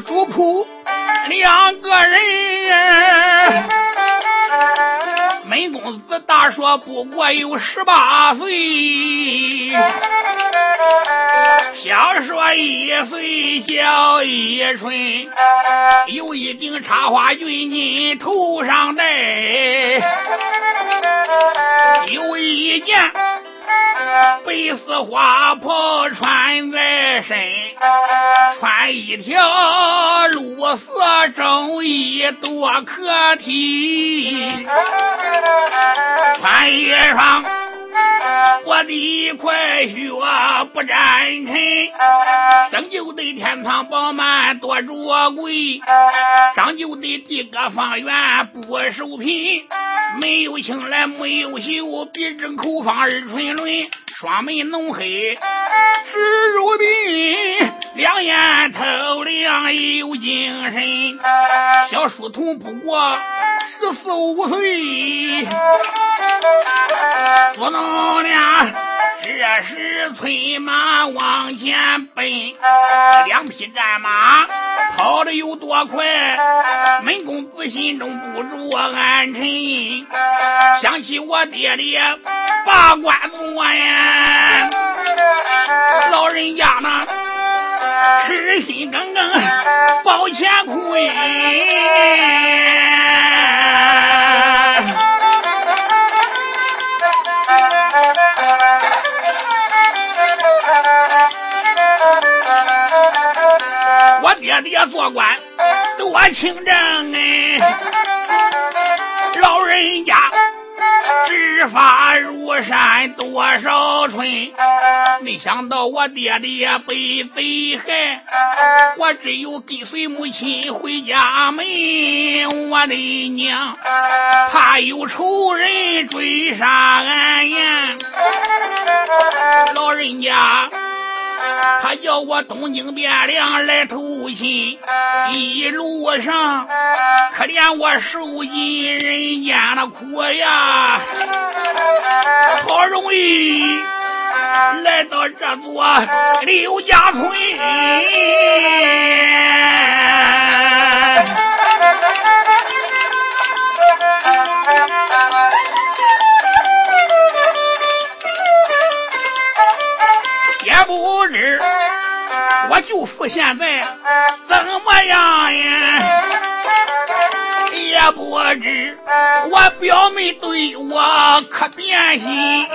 主仆两个人。门公子大说不过有十八岁，小说一岁小一春，有一顶插花军巾头上戴，有一件。白丝花袍穿在身，穿一条绿色中衣多可体，穿一双我的一块雪不沾尘，生就得天堂饱满多着贵，长就得地阁方圆不受贫，没有青来没有秀，鼻正口方耳垂轮。双眉浓黑，直如冰；两眼透亮有精神。小书童不过十四五岁，父老俩这时催马往前奔，两匹战马跑的有多快？门公子心中不住暗沉，想起我爹爹把官做呀，老人家呢，痴心耿耿保乾坤。我爹爹做官多清正哎，老人家。执法如山多少春，没想到我爹爹被贼害，我只有跟随母亲回家门。我的娘，怕有仇人追杀俺呀！老人家。他叫我东京汴梁来投亲，一路上可怜我受尽人间的苦呀，好容易来到这座刘家村。不知我舅父现在怎么样呀？也不知我表妹对我可变心。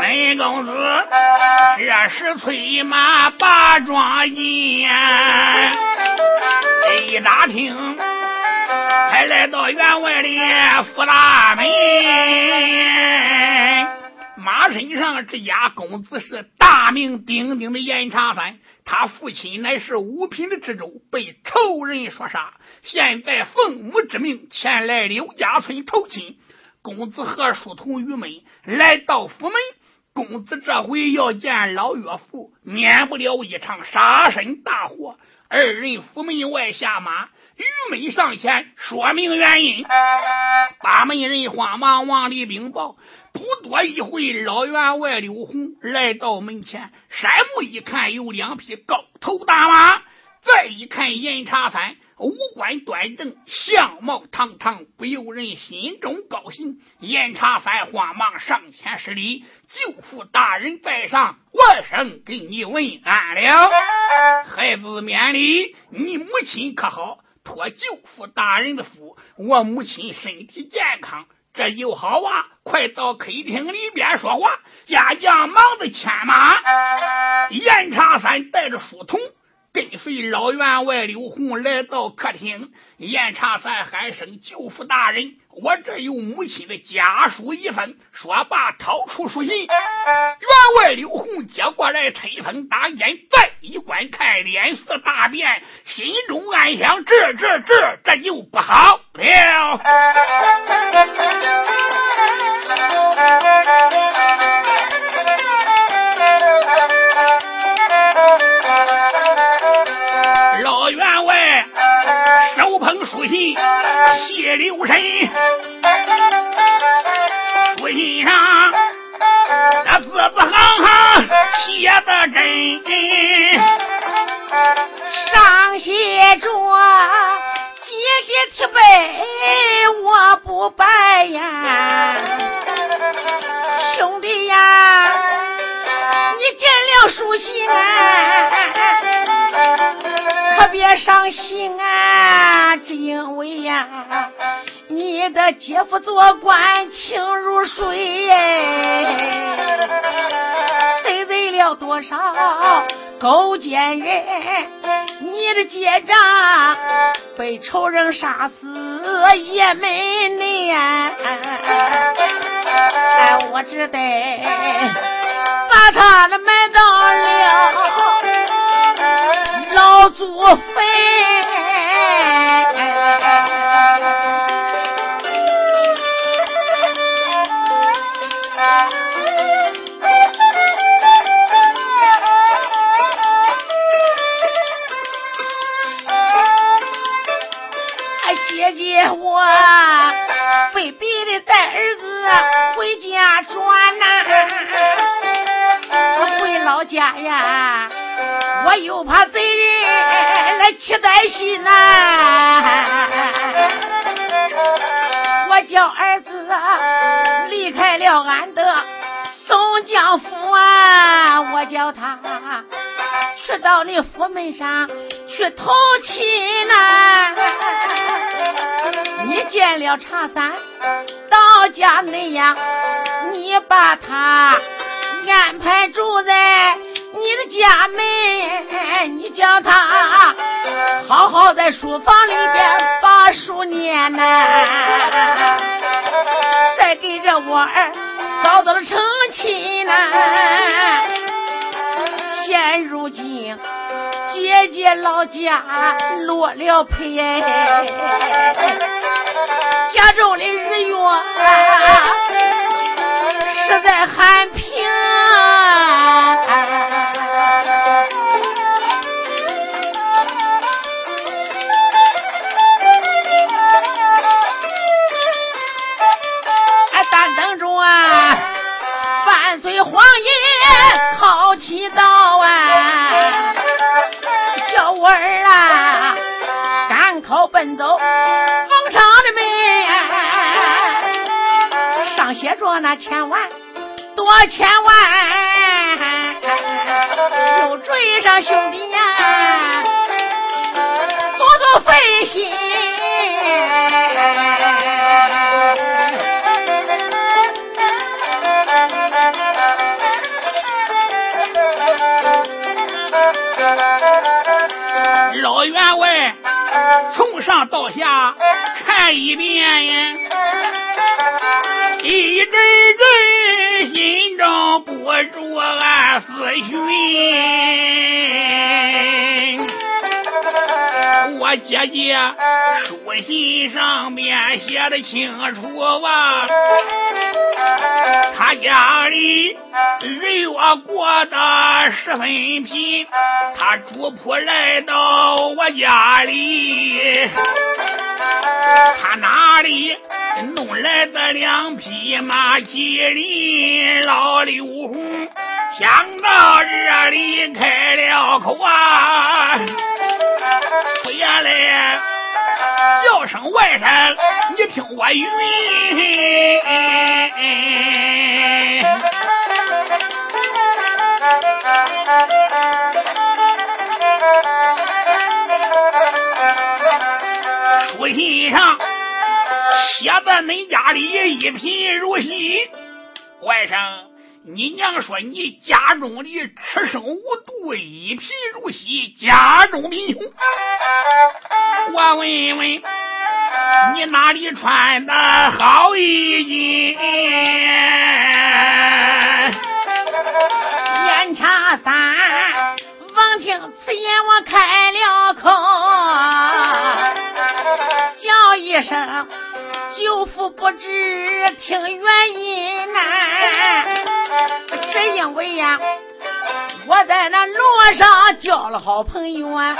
门公子这时催马把庄进，一打听。才来到员外的府大门，马身上这家公子是大名鼎鼎的严长三，他父亲乃是五品的知州，被仇人所杀，现在奉母之命前来刘家村投亲。公子和书童郁闷，来到府门，公子这回要见老岳父，免不了一场杀身大祸。二人府门外下马。于梅上前说明原因，把门人慌忙往里禀报。不多一会，老员外刘红来到门前，山目一看，有两匹高头大马。再一看严查三，五官端正，相貌堂堂，不由人心中高兴。严查三慌忙上前施礼：“舅父大人在上，我生给你问安了。孩子免礼，你母亲可好？”托舅父大人的福，我母亲身体健康，这就好啊！快到客厅里边说话。家将忙着牵马，严查三带着书童跟随老员外刘洪来到客厅。严查三喊声：“舅父大人，我这有母亲的家书一份。说罢，掏出书信。员外刘洪接过来，推风大眼，再一观看，脸色大变，心中暗想：这这这这就不好了。留神。书信上那字字行行写的真，上写着姐姐提杯我不拜呀，兄弟呀，你见了书信可别伤心的姐夫做官清如水，得罪了多少勾践人？你的姐丈被仇人杀死也没内，哎，我只得把他的埋到了老祖坟。我被逼的带儿子回家转呐，回老家呀，我又怕贼人来期待心呐。我叫儿子离开了俺的宋江府啊，我叫他去到你府门上去投亲呐。你见了茶三到家内呀，你把他安排住在你的家门，你叫他好好在书房里边把书念呐，再给这我儿早早的成亲呐。现如今。姐姐老家落了胚，家中的日月实在寒平。哎，但等着啊，万岁皇爷考起道啊！叫我儿啊，赶考奔走着那千万多千万，又追上兄弟呀，多多费心。老员外从上到下看一遍，一阵阵心中不住暗思寻。我姐姐书信上面写的清楚啊，他家里日月过得十分贫，他主仆来到我家里，他哪里弄来的两匹马麒麟？老刘红想到这里开了口啊！出言来，叫声外甥，你听我云。书信上写的恁家里一贫如洗，外甥。你娘说你家中的吃生无度，一贫如洗，家中贫穷。我问问，你哪里穿的好衣襟？严查三，闻听此言，我开了口，叫一声舅父不知听原因呐，只因为呀，我在那路上交了好朋友啊，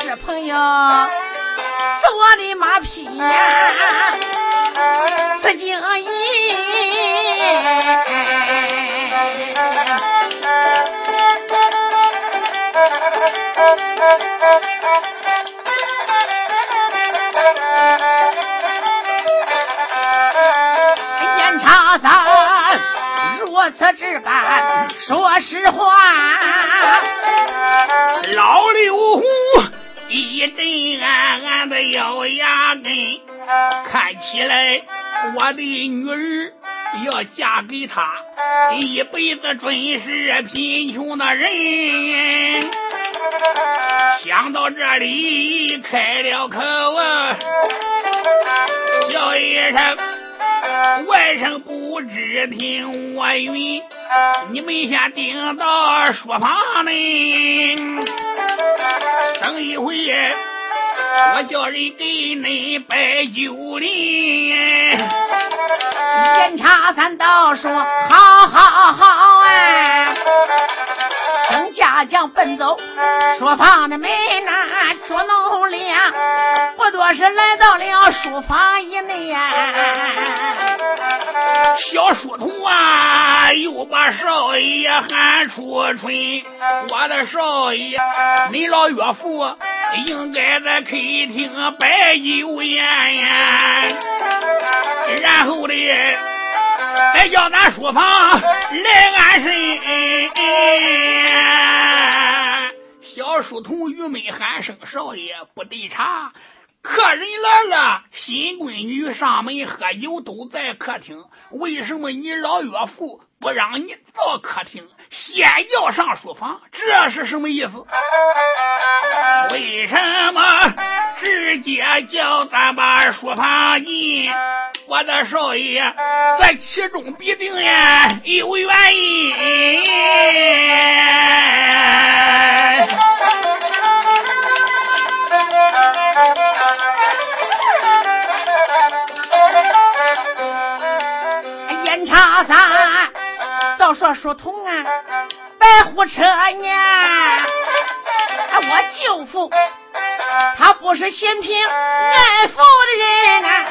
是朋友。是我的马匹呀，是经营。严长三如此这般，说实话，老刘虎。一阵暗暗的咬牙根，看起来我的女儿要嫁给他，一辈子准是贫穷的人。想到这里，开了口啊，叫一声外甥不知听我云，你们先顶到书房呢。等一会，我叫人给你摆酒礼。严查三道说：“好好好啊！”等家将奔走，书房的门那捉弄亮，不多时来到了书房以内呀。小书童啊，又把少爷喊出春。我的少爷，你老岳父应该在客厅摆酒宴呀。然后的，再叫咱书房来安身。小书童郁闷喊声：“少爷，不对茶。”客人来了，新闺女上门喝酒，都在客厅。为什么你老岳父不让你到客厅，先要上书房？这是什么意思？为什么直接叫咱把书房进？我的少爷，这其中必定呀有倒说书童啊，白虎车呢？我舅父他不是嫌贫爱富的人啊，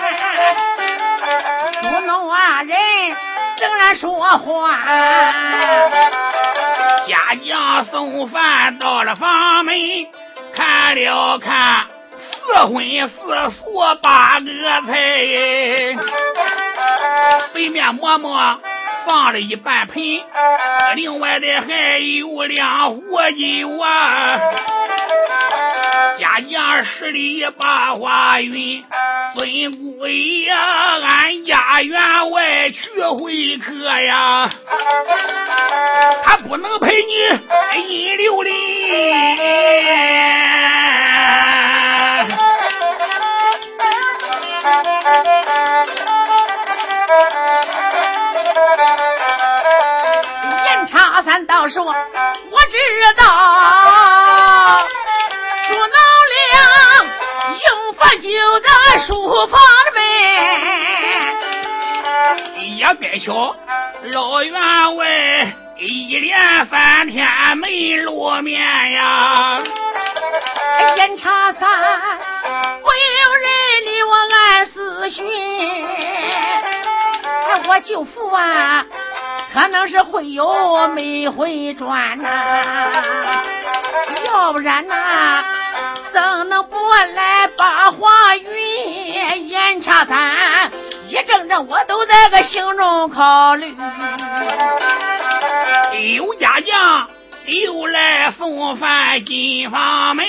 捉弄啊人，正然说话。家将送饭到了房门，看了看，四荤四素八个菜。北面馍馍放了一半盆，另外的还有两壶酒啊。家将十里八花云，尊姑爷俺家员外去会客呀，他不能陪你阴流林。三道说，我知道，朱老亮用饭就在书房的门，也该巧，老员外一连三天没露面呀。严查三，没有人理我暗私讯，我舅父啊。可能是会有没回转呐，要不然呐，怎能不来八花云？严查三一阵阵，我都在个心中考虑。有家将又来送饭进房门，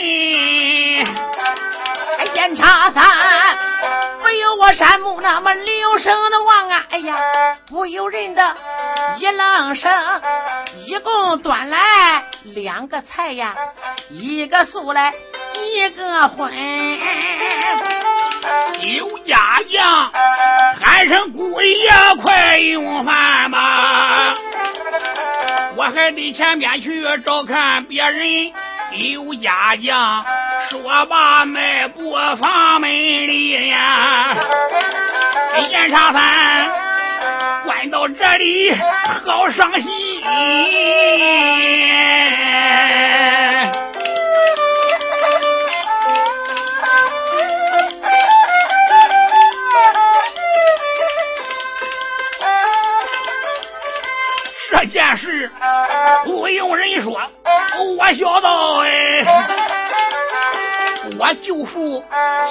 严查三没有我山木那么留声的望啊！哎呀，不由人的。一愣神，一共端来两个菜呀，一个素来，一个荤。刘家将喊声姑爷，快用饭吧！我还得前边去照看别人。刘家将说罢，迈步房门里呀。严长三关到这里，好伤心。这件事不用人说，我晓得哎。我舅父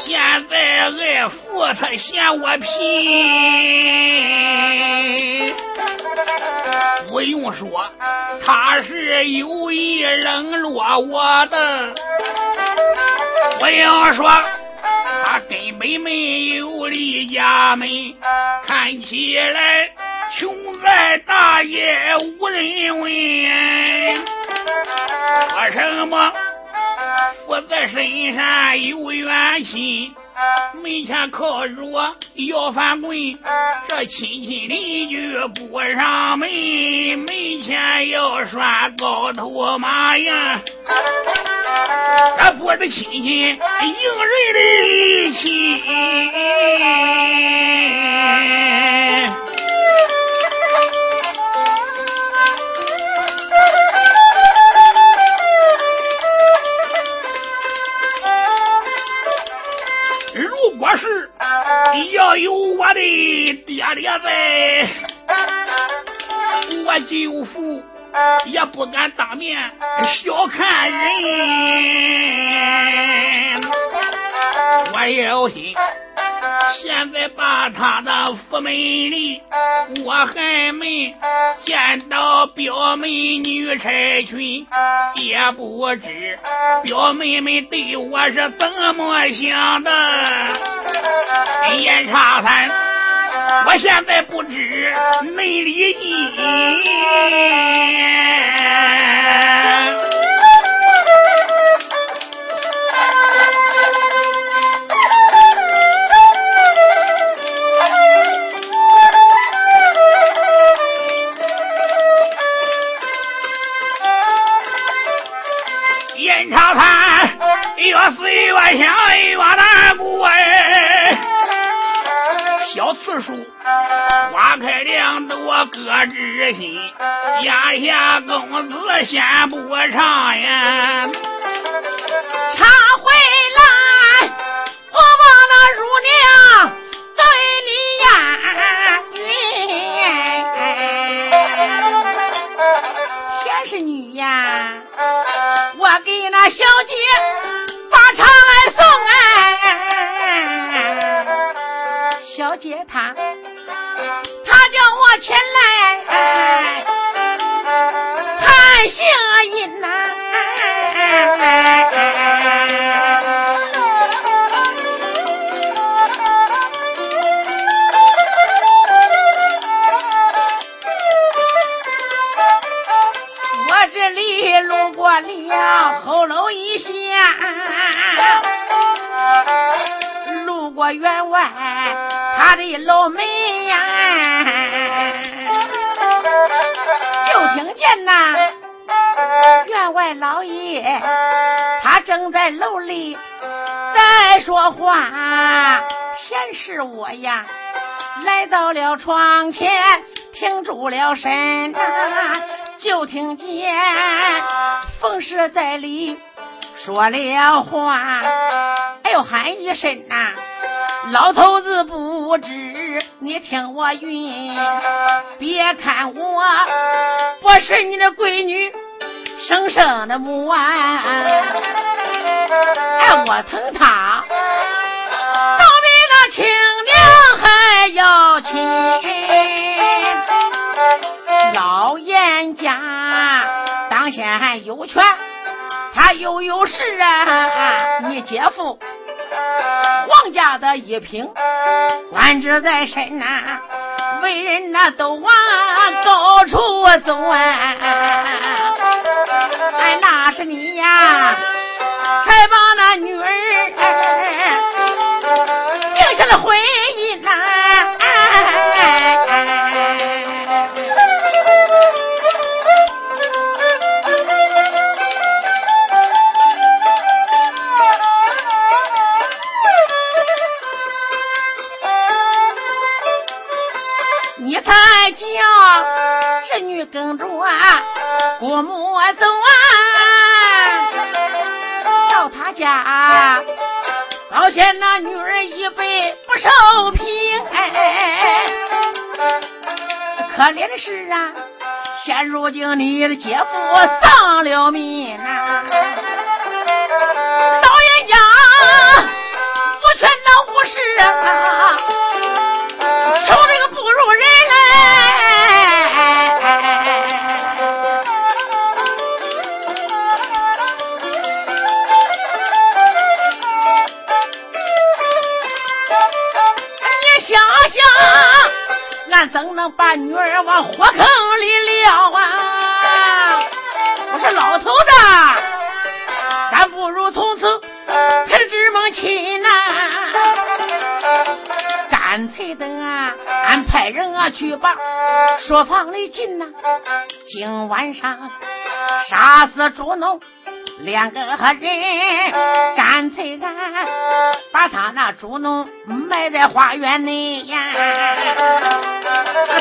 现在爱富，他嫌我贫。不用说，他是有意冷落我的。不用说，他根本没有离家门，看起来。穷在大爷无人问，说什么我在深山有远亲，门前靠着要饭棍，这亲戚邻居不上门，门前要拴高头马呀，这不是亲戚迎人的亲。我是要有我的爹爹在，我舅父也不敢当面小看人，我有心。现在把他的府门里，我还没见到表妹女差群，也不知表妹妹对我是怎么想的。严长三，我现在不知内里意。花开两朵各知心，压下公子先不唱呀。唱回来，我把那乳娘对里言，天是女呀，给那小姐把茶来送哎，小姐她她。叫我前来哎了后楼一下，路过员外他的楼门呀。就听见呐，员外老爷他正在楼里在说话。天是我呀，来到了窗前停住了身，就听见冯氏在里说了话。哎呦，喊一声呐，老头子不知。你听我云，别看我不是你的闺女生生的母啊！哎，我疼他，倒比那亲娘还要亲。先有权，他又有势啊！你姐夫，皇家的一品，官职在身呐，为人那都往高处走啊！那是你呀，才把那女儿定下了婚。侍女跟着我走啊，到他家，发现那女儿一辈不受平，哎，可怜的是啊，现如今你的姐夫丧了命啊，老人家不劝那武士啊，想，俺怎能把女儿往火坑里撂啊？我说老头子，咱不如从此陪志梦亲呐。干脆等啊，俺派人啊去把书房里进呐。今晚上杀死猪农两个人，干脆俺把他那猪农埋在花园内呀。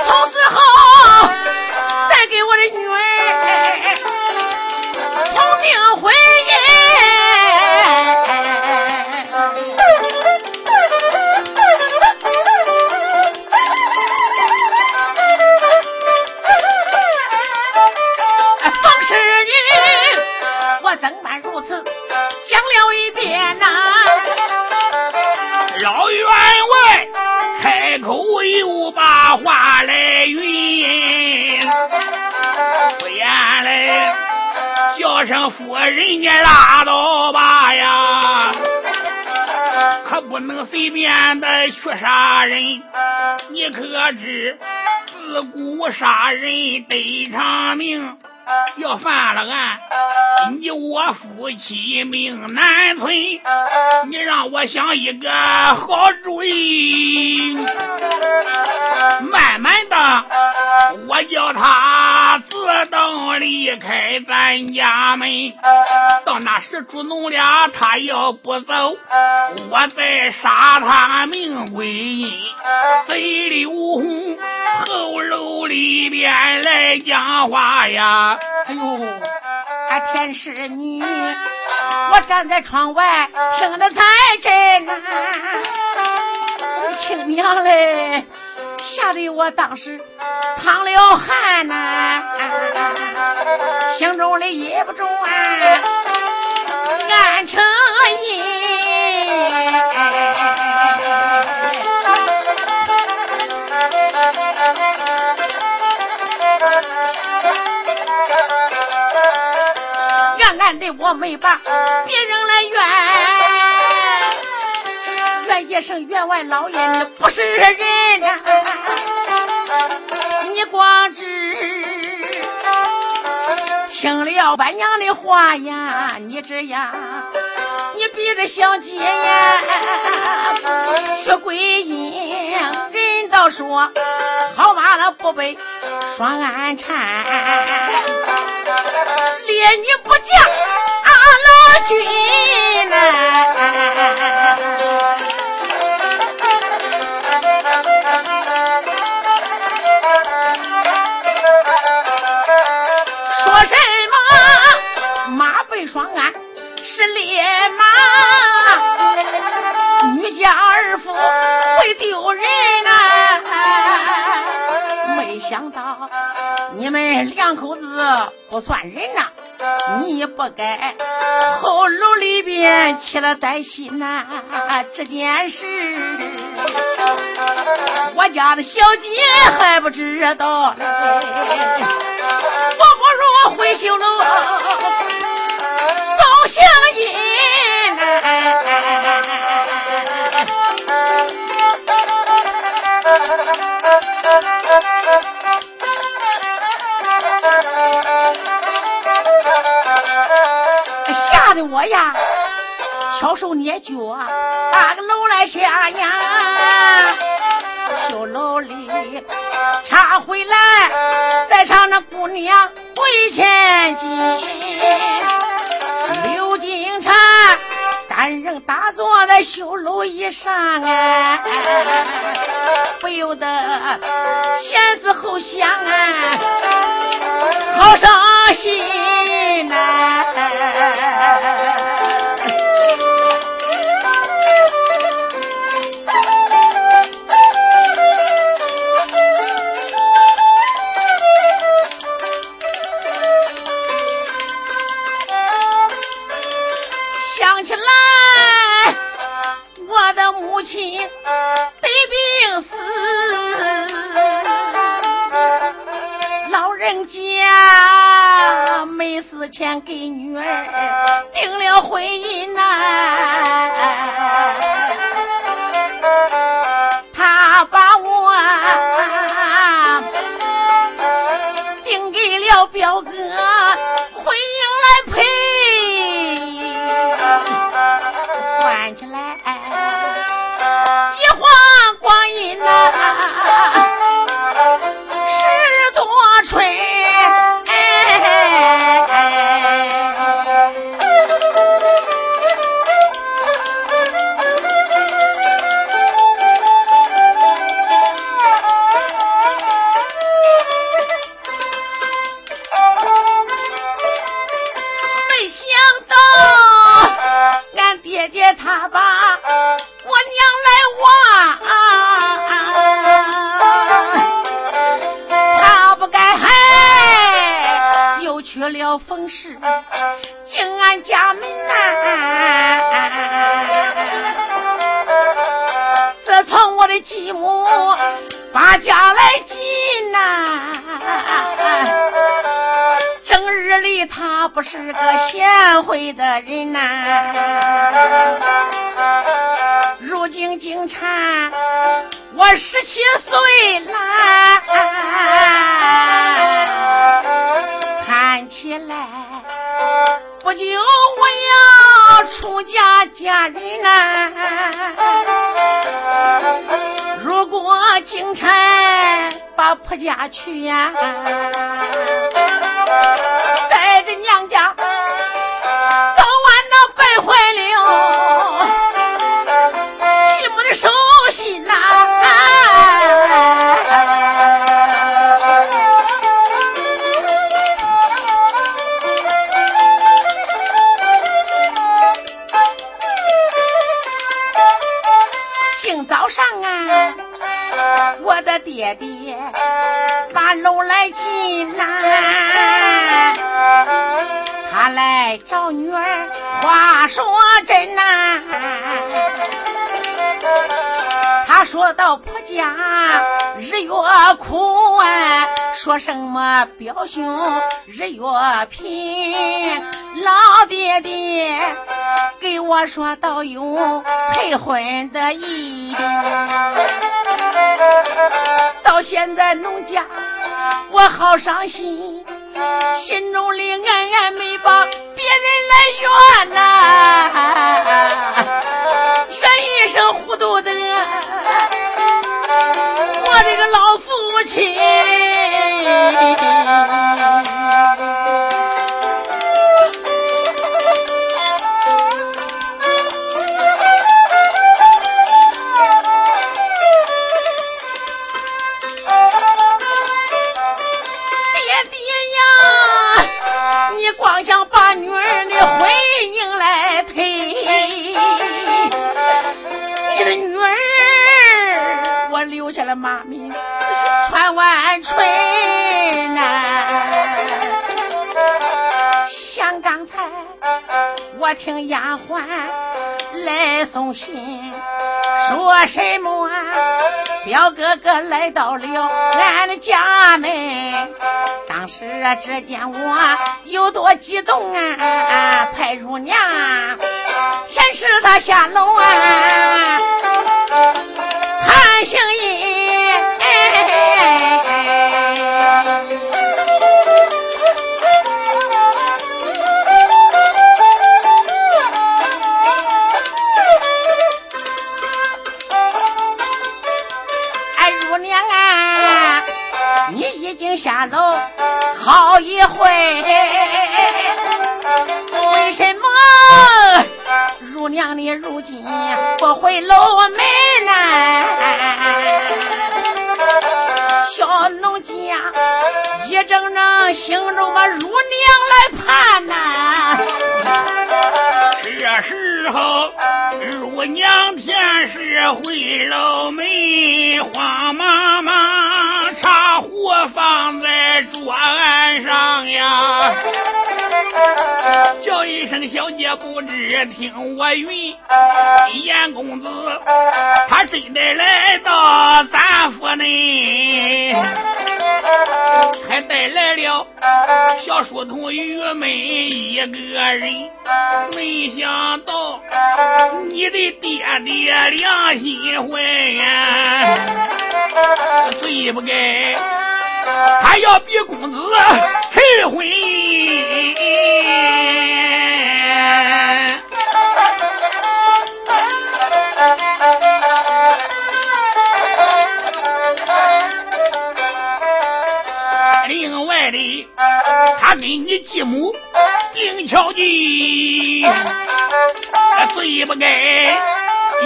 从此后再给我的女儿重订婚姻。冯世女，我怎敢如此讲了一遍呐、老来云，不言来叫声夫人你拉倒吧呀，可不能随便的去杀人，你可知自古杀人得偿命。要犯了案，你我夫妻命难存。你让我想一个好主意，慢慢的，我叫他自动离开咱家门。到那时，猪奴俩他要不走，我再杀他命归阴。贼刘红后楼里边来讲话呀。哎呦，俺天使女，我站在窗外听得太真呐、我的亲娘嘞，吓得我当时淌了汗呐、心中的也不中啊，暗成阴。暗暗的我没把别人来怨，怨一声员外老爷你不是人呐、王知听了老板娘的话呀，你这样你逼着小姐呀去归阴，人倒说好马了不背双安缠。烈女不嫁阿郎君呐、你们两口子不算人呐、你不该后楼里边起了歹心呐、这件事我家的小姐还不知道嘞，呀，翘手捏脚，打个楼来下呀。修楼里插回来，再唱那姑娘回千金。刘金蝉单人打坐在绣楼椅上哎，不不由得前思后想啊，好伤心呐。我的爹爹把楼来进呐。他来找女儿，话说真呐。他说到婆家日月苦啊，说什么表兄日月贫，老爹爹给我说到有退婚的意，到现在农家我好伤心。心中里暗暗没把别人来怨呐，我听丫鬟来送信，说什么表哥哥来到了俺的家门。当时啊只见我有多激动啊！派乳娘先是他下楼啊！我只认听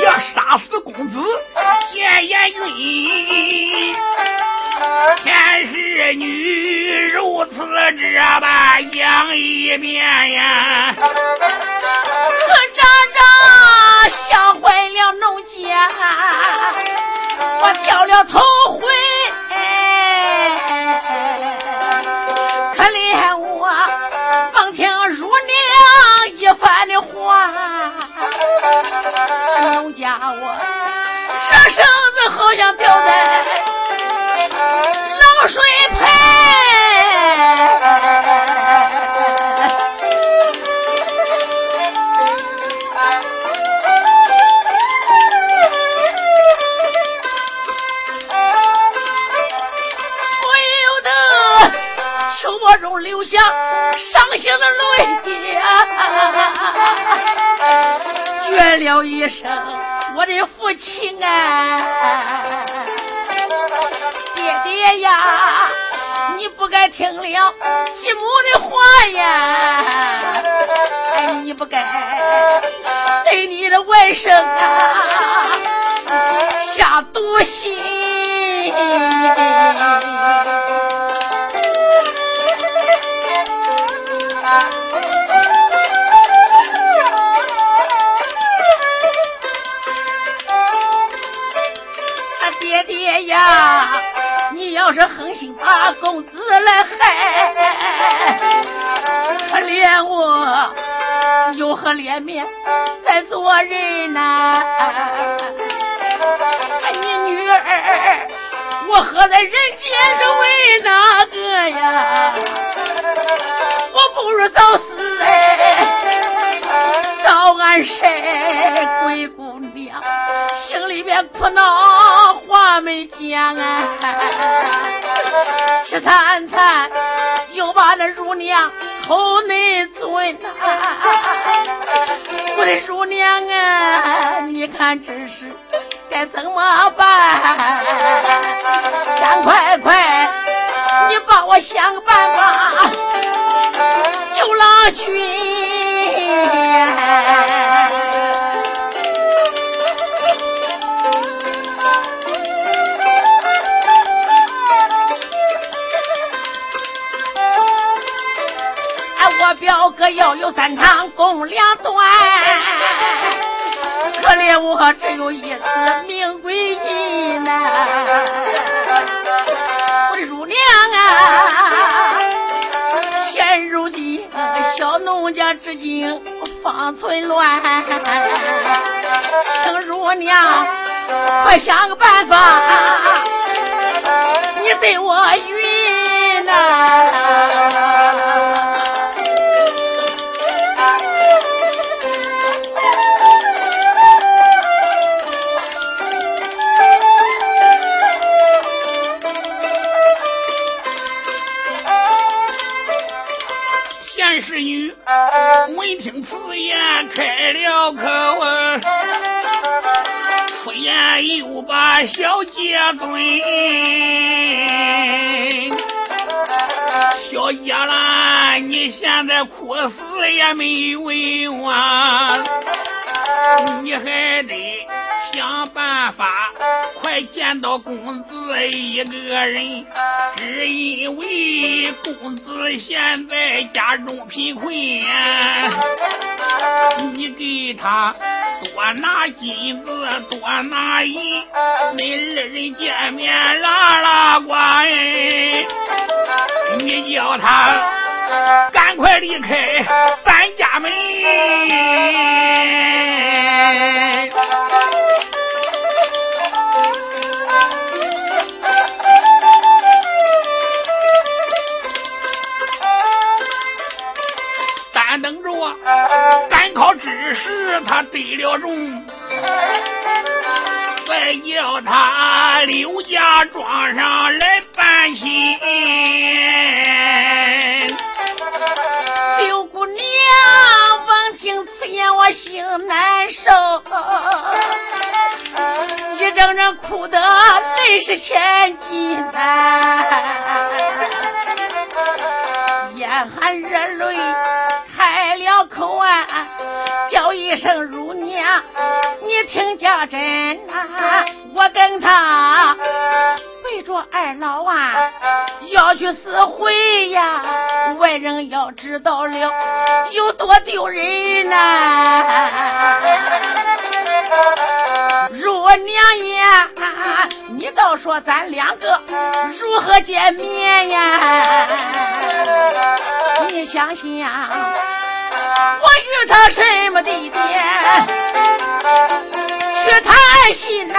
要杀死公子见阎君。天使女如此这般讲一遍呀，可长长吓坏了农家，我掉了头回。可怜我光听乳娘一番的话，农家我这身子好像掉在老水盆。不由得秋波中流下伤心的泪呀，绝了一声我的父亲啊，爹爹呀，你不该听了继母的话呀，你不该对你的外甥啊下毒心。爹呀，你要是狠心把公子来害，可怜我有何脸面再做人呐？你女儿，我何在人间是为哪个呀？我不如早死哎，早安晒鬼姑娘，心里边苦恼话没讲啊，吃餐餐又把那乳娘口内尊呐，我的乳娘啊，你看这是该怎么办？赶快快，你帮我想个办法救郎君。表哥要有三长共两短，可怜我只有一次命归阴呐。我的乳娘啊，现如今小农家之境方寸乱，请乳娘快想个办法，你对我允呐、田氏女闻听此言，开了口啊，出言又把小姐尊。小姐啦，你现在哭死也没用啊，你还得想想办法，快见到公子一个人。只因为公子现在家中贫困，你给他多拿金子，多拿银，恁二人见面拉拉呱。你叫他赶快离开咱家门。等着我赶考之时，他得了中，再叫他刘家庄上来办亲。刘姑娘闻听此言，我心难受，一阵阵哭得泪湿千金呐，眼含热泪口啊，叫一声乳娘，你听家真呐，我跟他背着二老啊，要去死回呀，外人要知道了有多丢人呐！乳娘呀，你倒说咱两个如何见面呀？你想想，我与他什么地点去谈心呐？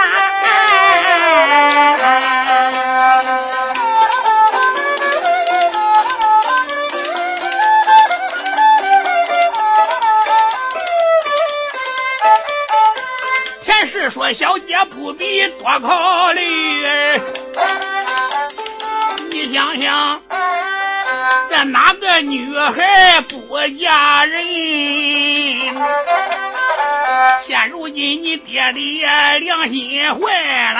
田氏说：“小姐不必多考虑，你想想，这哪个女孩不嫁人？现如今你爹的良心坏了，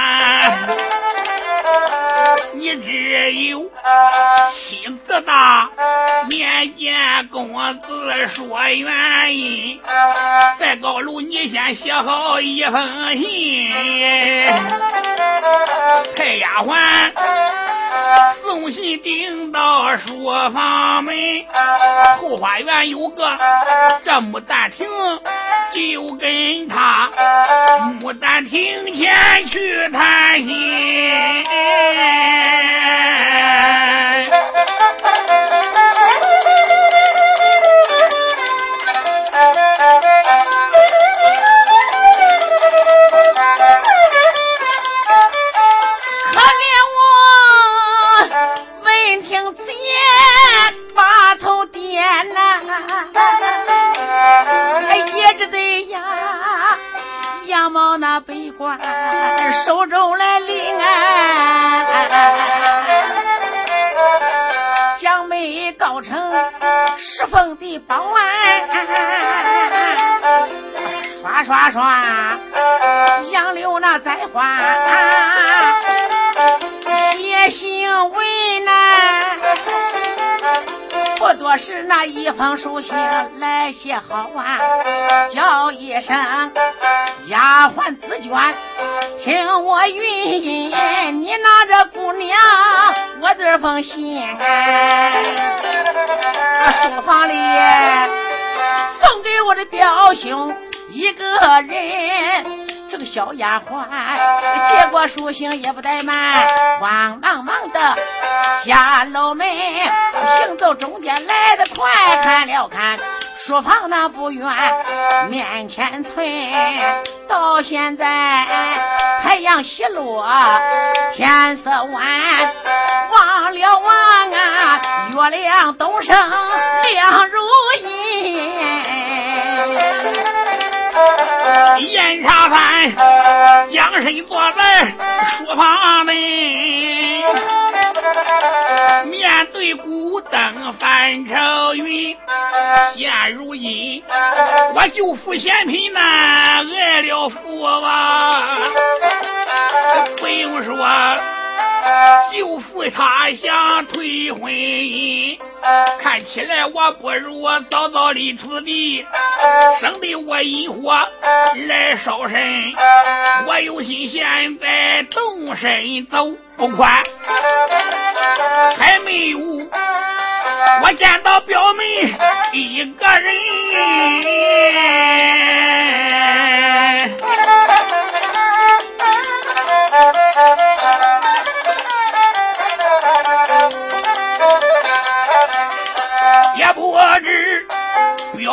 你只有妻子大面见公子说原因，在高楼你先写好一封信，派丫鬟送信顶到书房门，后花园有个这牡丹亭，就跟他牡丹亭前去谈心。刷刷刷，杨柳那栽花。写信为难，不多时那一封书信来写好啊，叫一声丫鬟紫娟，听我云，你拿着姑娘我这封信，书房里送给我的表兄一个人。这个小丫鬟接过书信也不怠慢，慌忙忙的下楼门，行走中间来得快，看了看书房那不远，面前村，到现在太阳西落，天色晚，望了望啊，月亮东升亮如银。严茶饭将身坐在书房门，面对孤灯翻愁云。现如今我舅父嫌贫难，挨了父王！不用说，舅父他想退婚姻，看起来我不如我早早离土地，省得我引火来烧身。我有心现在动身走不快，还没有我见到表妹一个人。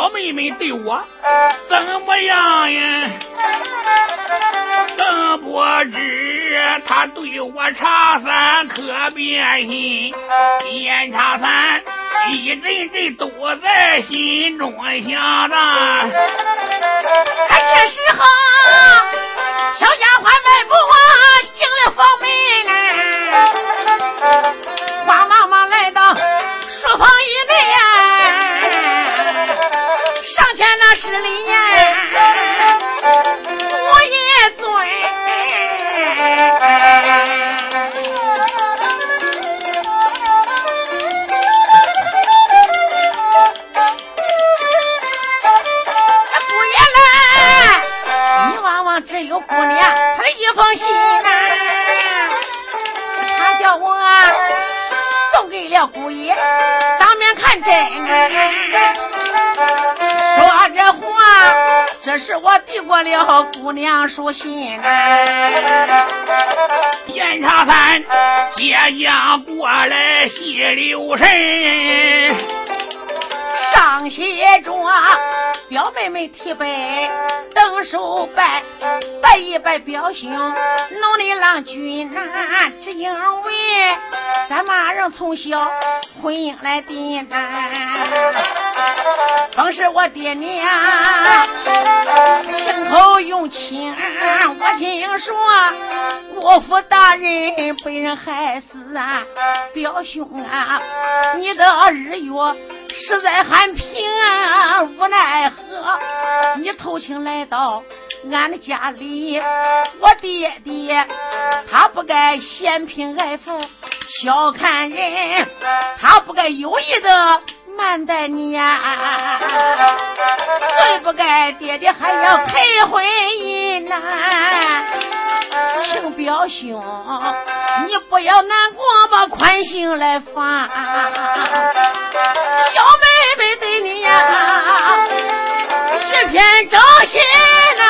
表妹妹对我怎么样呀？更不知她对我茶三可别心，烟茶三一阵阵都在心中想着。哎，这时候小丫鬟迈步啊进了房门，前那施礼呀，我也尊。姑爷来，你望望只有姑娘她的一封信呐、她叫我送给了姑爷，当面看真。这，是我递过了姑娘书信。呐、烟茶三接将过来细留神，上写着表妹妹提杯，登手拜，拜一拜表兄，农里郎君呐，只因为咱妈人从小婚姻来的呐，方是我爹娘亲口用亲，我听说国父大人被人害死啊，表兄啊，你的日月。实在很平啊，无奈何，你偷情来到俺的家里，我爹爹他不该嫌贫爱富，小看人，他不该有意的慢待你呀、最不该爹爹还要赔婚姻呐、请表兄，你不要难过，把宽心来放。小妹妹对你呀，一片忠心呐、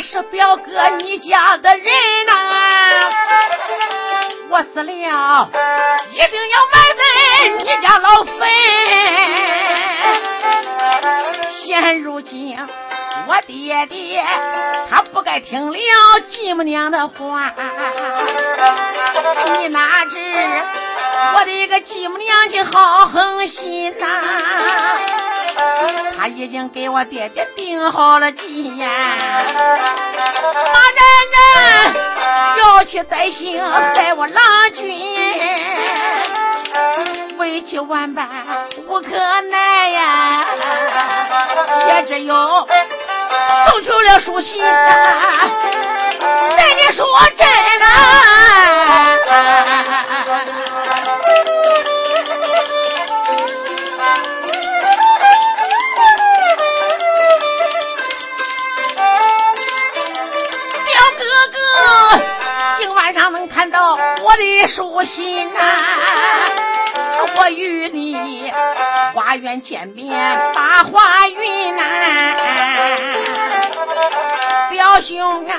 是表哥你家的人呐、我死了，一定要埋在你家老坟。现如今，我爹爹他不该听了继母娘的话，你哪知我的一个继母娘亲好狠心呐、他已经给我爹爹定好了计呀，马人人要去带刑害我郎君，为求万般无可奈呀，也只有送去了书信啊，对你说真表到我的书信呐、我与你花园见面把话云呐、表兄啊，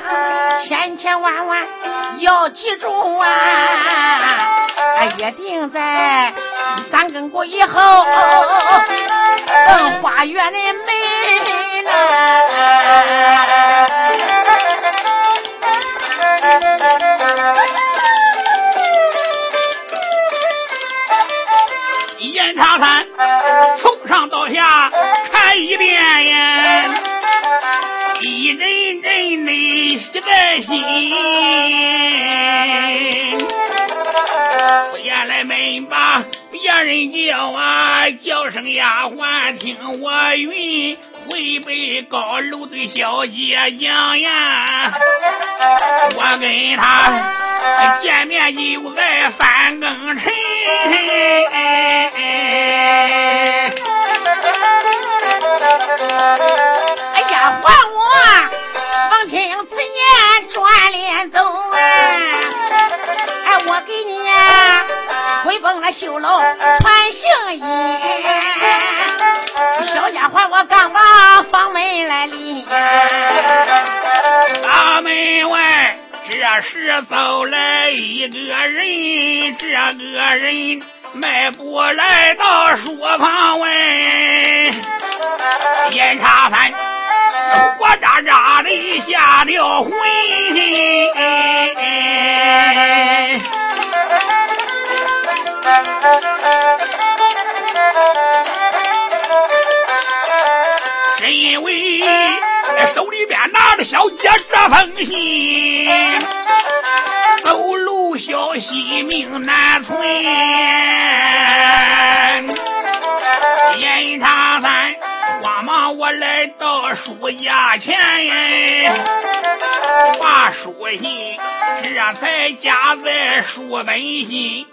千千万万要记住啊，约定在三更过以后，花园的门了。茶三从上到下看一遍呀，一阵阵的喜在心。出言来门把别人叫啊，叫声丫鬟听我云，回北高楼对小姐讲呀，我跟他见面又在三更晨。哎呀，还我王听此言转脸走啊！哎，我给你回封那绣楼传信衣，小丫鬟我刚把房门来临，大门外这时走来一个人，这个人迈步来到书房外，严查三火扎扎的下了魂。手里边拿着小姐这封信，走路小心命难存。严长三慌忙我来到书架前，把书信这才夹在书本信。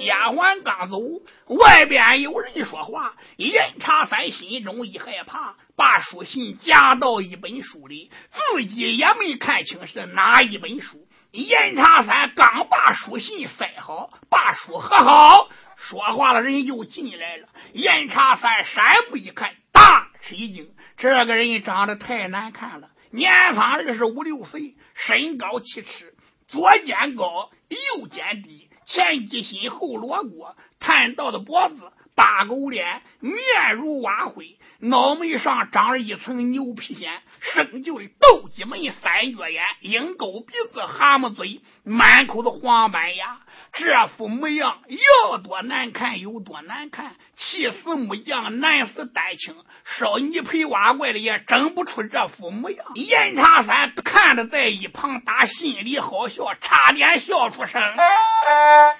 丫鬟刚走，外边有人说话。严查三心中一害怕，把书信夹到一本书里，自己也没看清是哪一本书。严查三刚把书信塞好，把书合好，说话的人就进来了。严查三闪步一看，大吃一惊，这个人长得太难看了，年方二十五六岁，身高七尺，左肩高，右肩低。前鸡心后锣锅，探到的脖子，大狗脸，面如瓦灰，脑门上长着一层牛皮癣，生就的斗鸡门三角眼，鹰钩鼻子，蛤蟆嘴，满口的黄板牙。这副模样要多难看有多难看，气死木匠，难死丹青，烧泥胚瓦怪的也整不出这副模样。严长三看着在一旁打，心里好笑，差点笑出声，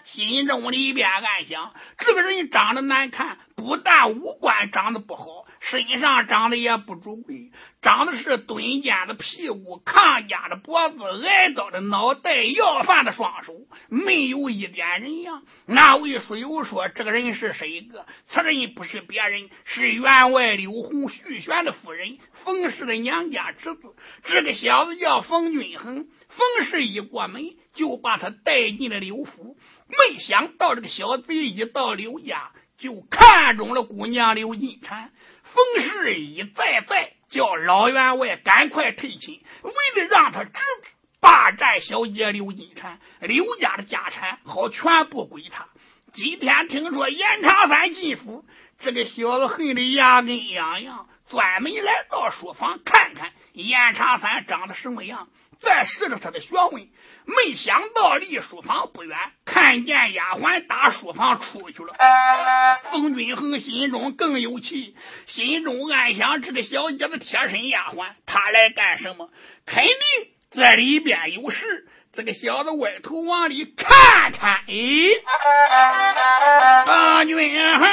心中里边暗想：这个人长得难看。不但五官长得不好，身上长得也不足贵，长的是蹲尖的屁股、抗家的脖子、挨刀的脑袋、要饭的双手，没有一点人样。那位书友说：“这个人是谁个？此人不是别人，是员外刘洪徐玄的夫人冯氏的娘家侄子。这个小子叫冯君衡。冯氏一过门，就把他带进了刘府。没想到这个小贼一到刘家。”就看中了姑娘刘金蝉，冯氏一再再叫老员外赶快退亲，为了让他侄子霸占小姐刘金蝉，刘家的家产好全部归他。今天听说严长三进府，这个小子恨得牙根痒痒，专门来到书房看看严长三长得什么样。再试着他的学问，没想到离书房不远，看见丫鬟打书房出去了。冯君衡心中更有气，心中暗想：这个小姐子贴身丫鬟，她来干什么？肯定这里边有事。这个小子歪头往里看看，哎，冯君衡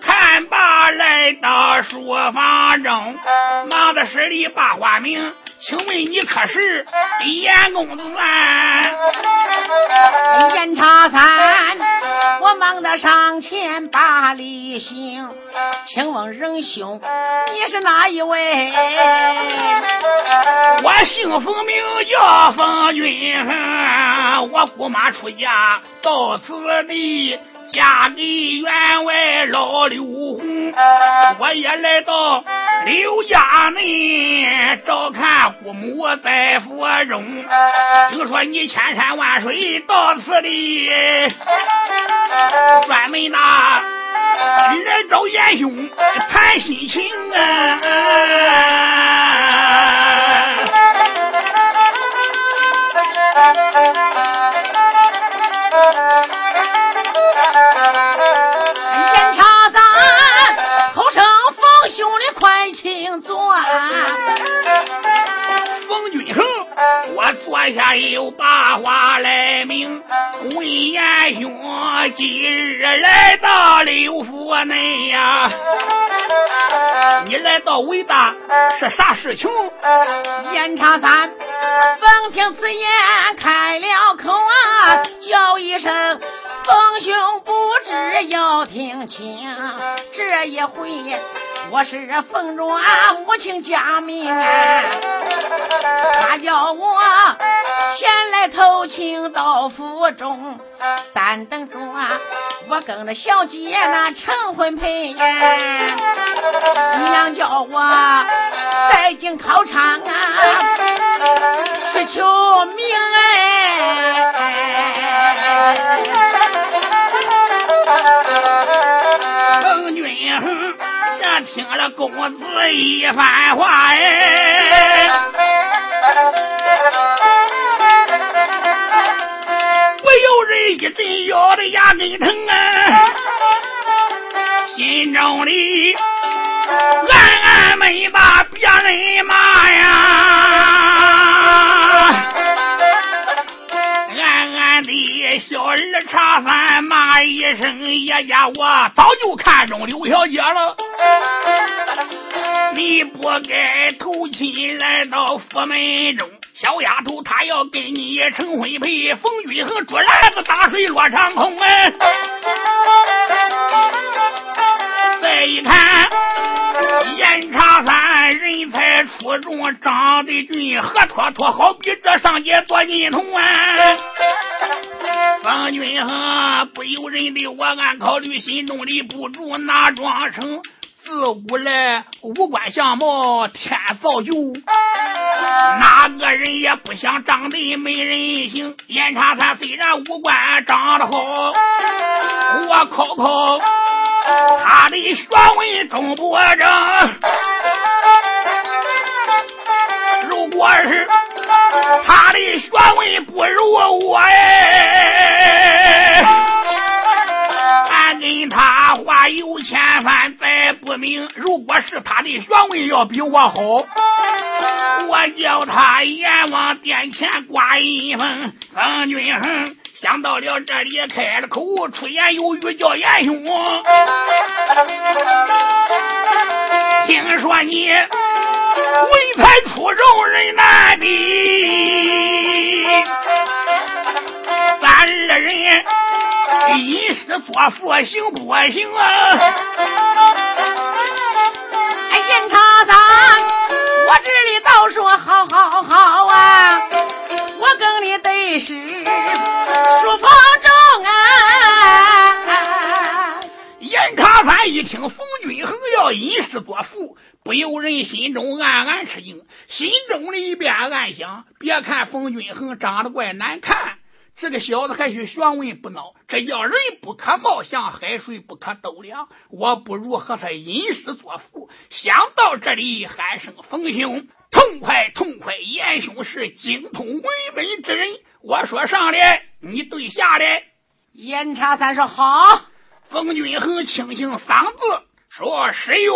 看罢，来到书房中，忙的使里把花名。请问你可是严公子啊？严查三，我忙得上前把礼行。请问仁兄，你是哪一位？我姓冯，名叫冯云，我姑妈出嫁到此地。嫁给员外老刘洪，我也来到刘家内照看姑母在府中。听说你千山万水到此地，专门呐来找严兄谈心情啊。脚下有把话来明。文言兄今日来到刘府内呀，你来到伟大是啥事情？严长三闻听此言，开了口啊，叫一声。冯兄不知要听清，这一回我是奉着俺母亲家命，他叫我前来投亲到府中，但等着我跟着小姐那成婚配，娘叫我带进考场啊，去求名哎。听了公子一番话哎，不由人一阵咬的牙根疼啊，心中里暗暗没把别人骂呀。暗暗的小儿茶饭骂一声：“爷家我早就看中刘小姐了，你不该投亲来到府门中。小丫头她要跟你成婚配，冯君恒竹篮子打水落长空哎！再一看，严茶三人才出众，长得俊，活脱脱好比这上街做金童啊！”方君恒不由人的，我暗考虑，心中的不住那装成自古来五官相貌天造就，哪个人也不想长得没人形。严查他虽然五官长得好，我考考他的学问中不正。如果是。他的学问不如我哎，有千番再不明。如果是他的学问要比我好，我叫他阎王殿前挂一封。冯君衡想到了这里，开了口，出言有语叫严兄，听说你。文才出众人难比，咱二人吟诗作赋行不行啊？哎，严长三，我这里倒说好好好啊，我跟你对是书房中啊。严长三一听冯君衡要吟诗作赋。不由人心中暗暗吃惊，心中里边暗想：别看冯君衡长得怪难看，这个小子还是学问不孬。这叫人不可貌相，海水不可斗量。我不如和他吟诗作赋。想到这里，喊声：“冯兄，痛快痛快！严兄是精通文文之人。我说上联，你对下联。”严查三说：“好。”冯君恒清清嗓子说：“十月。”